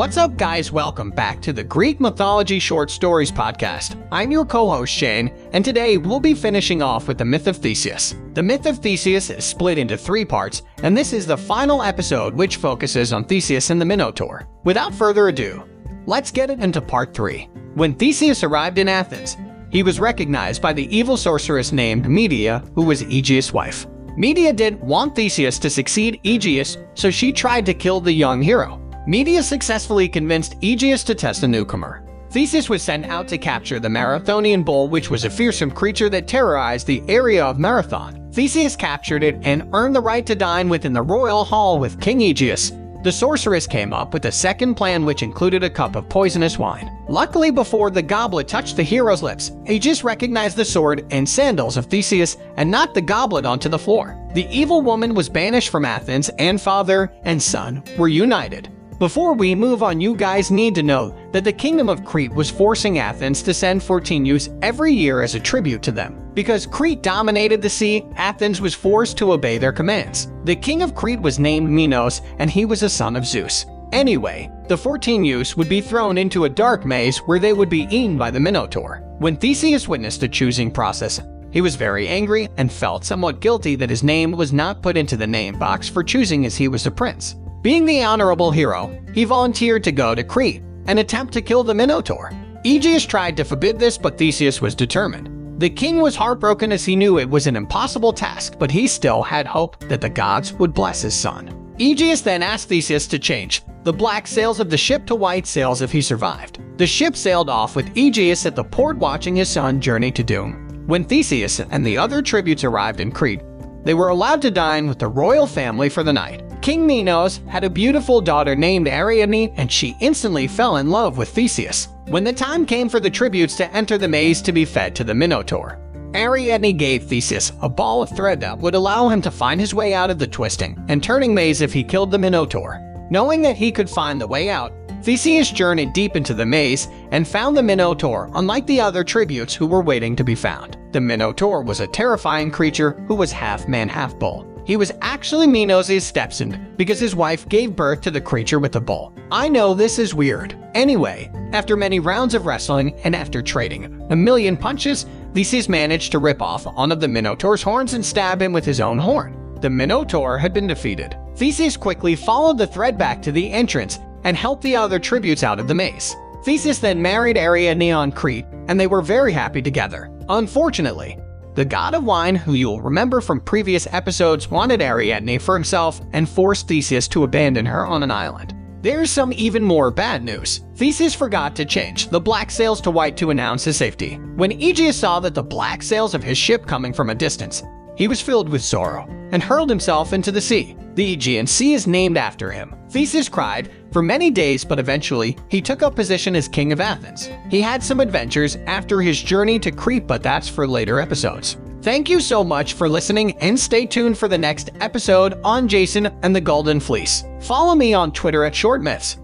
What's up, guys? Welcome back to the Greek Mythology Short Stories podcast. I'm your co host, Shane, and today we'll be finishing off with the myth of Theseus. The myth of Theseus is split into three parts, and this is the final episode which focuses on Theseus and the Minotaur. Without further ado, let's get it into part three. When Theseus arrived in Athens, he was recognized by the evil sorceress named Medea, who was Aegeus' wife. Medea didn't want Theseus to succeed Aegeus, so she tried to kill the young hero. Medea successfully convinced Aegeus to test a newcomer. Theseus was sent out to capture the Marathonian bull, which was a fearsome creature that terrorized the area of Marathon. Theseus captured it and earned the right to dine within the royal hall with King Aegeus. The sorceress came up with a second plan which included a cup of poisonous wine. Luckily, before the goblet touched the hero's lips, Aegeus recognized the sword and sandals of Theseus and knocked the goblet onto the floor. The evil woman was banished from Athens, and father and son were united. Before we move on, you guys need to know that the Kingdom of Crete was forcing Athens to send 14 youths every year as a tribute to them. Because Crete dominated the sea, Athens was forced to obey their commands. The king of Crete was named Minos, and he was a son of Zeus. Anyway, the 14 youths would be thrown into a dark maze where they would be eaten by the Minotaur. When Theseus witnessed the choosing process, he was very angry and felt somewhat guilty that his name was not put into the name box for choosing as he was a prince. Being the honorable hero, he volunteered to go to Crete and attempt to kill the Minotaur. Aegeus tried to forbid this, but Theseus was determined. The king was heartbroken as he knew it was an impossible task, but he still had hope that the gods would bless his son. Aegeus then asked Theseus to change the black sails of the ship to white sails if he survived. The ship sailed off with Aegeus at the port watching his son journey to doom. When Theseus and the other tributes arrived in Crete, they were allowed to dine with the royal family for the night. King Minos had a beautiful daughter named Ariadne, and she instantly fell in love with Theseus. When the time came for the tributes to enter the maze to be fed to the Minotaur, Ariadne gave Theseus a ball of thread that would allow him to find his way out of the twisting and turning maze if he killed the Minotaur. Knowing that he could find the way out, Theseus journeyed deep into the maze and found the Minotaur, unlike the other tributes who were waiting to be found. The Minotaur was a terrifying creature who was half man, half bull. He was actually Minos' stepson because his wife gave birth to the creature with the bull. I know this is weird. Anyway, after many rounds of wrestling and after trading a million punches, Theseus managed to rip off one of the Minotaur's horns and stab him with his own horn. The Minotaur had been defeated. Theseus quickly followed the thread back to the entrance and helped the other tributes out of the maze. Theseus then married Ariadne on Crete, and they were very happy together. Unfortunately, the god of wine, who you'll remember from previous episodes, wanted Ariadne for himself and forced Theseus to abandon her on an island. There's some even more bad news. Theseus forgot to change the black sails to white to announce his safety. When Aegeus saw that the black sails of his ship coming from a distance, he was filled with sorrow and hurled himself into the sea. The Aegean Sea is named after him. Theseus cried for many days, but eventually he took up position as king of Athens. He had some adventures after his journey to Crete, but that's for later episodes. Thank you so much for listening and stay tuned for the next episode on Jason and the Golden Fleece. Follow me on Twitter at Short Myths.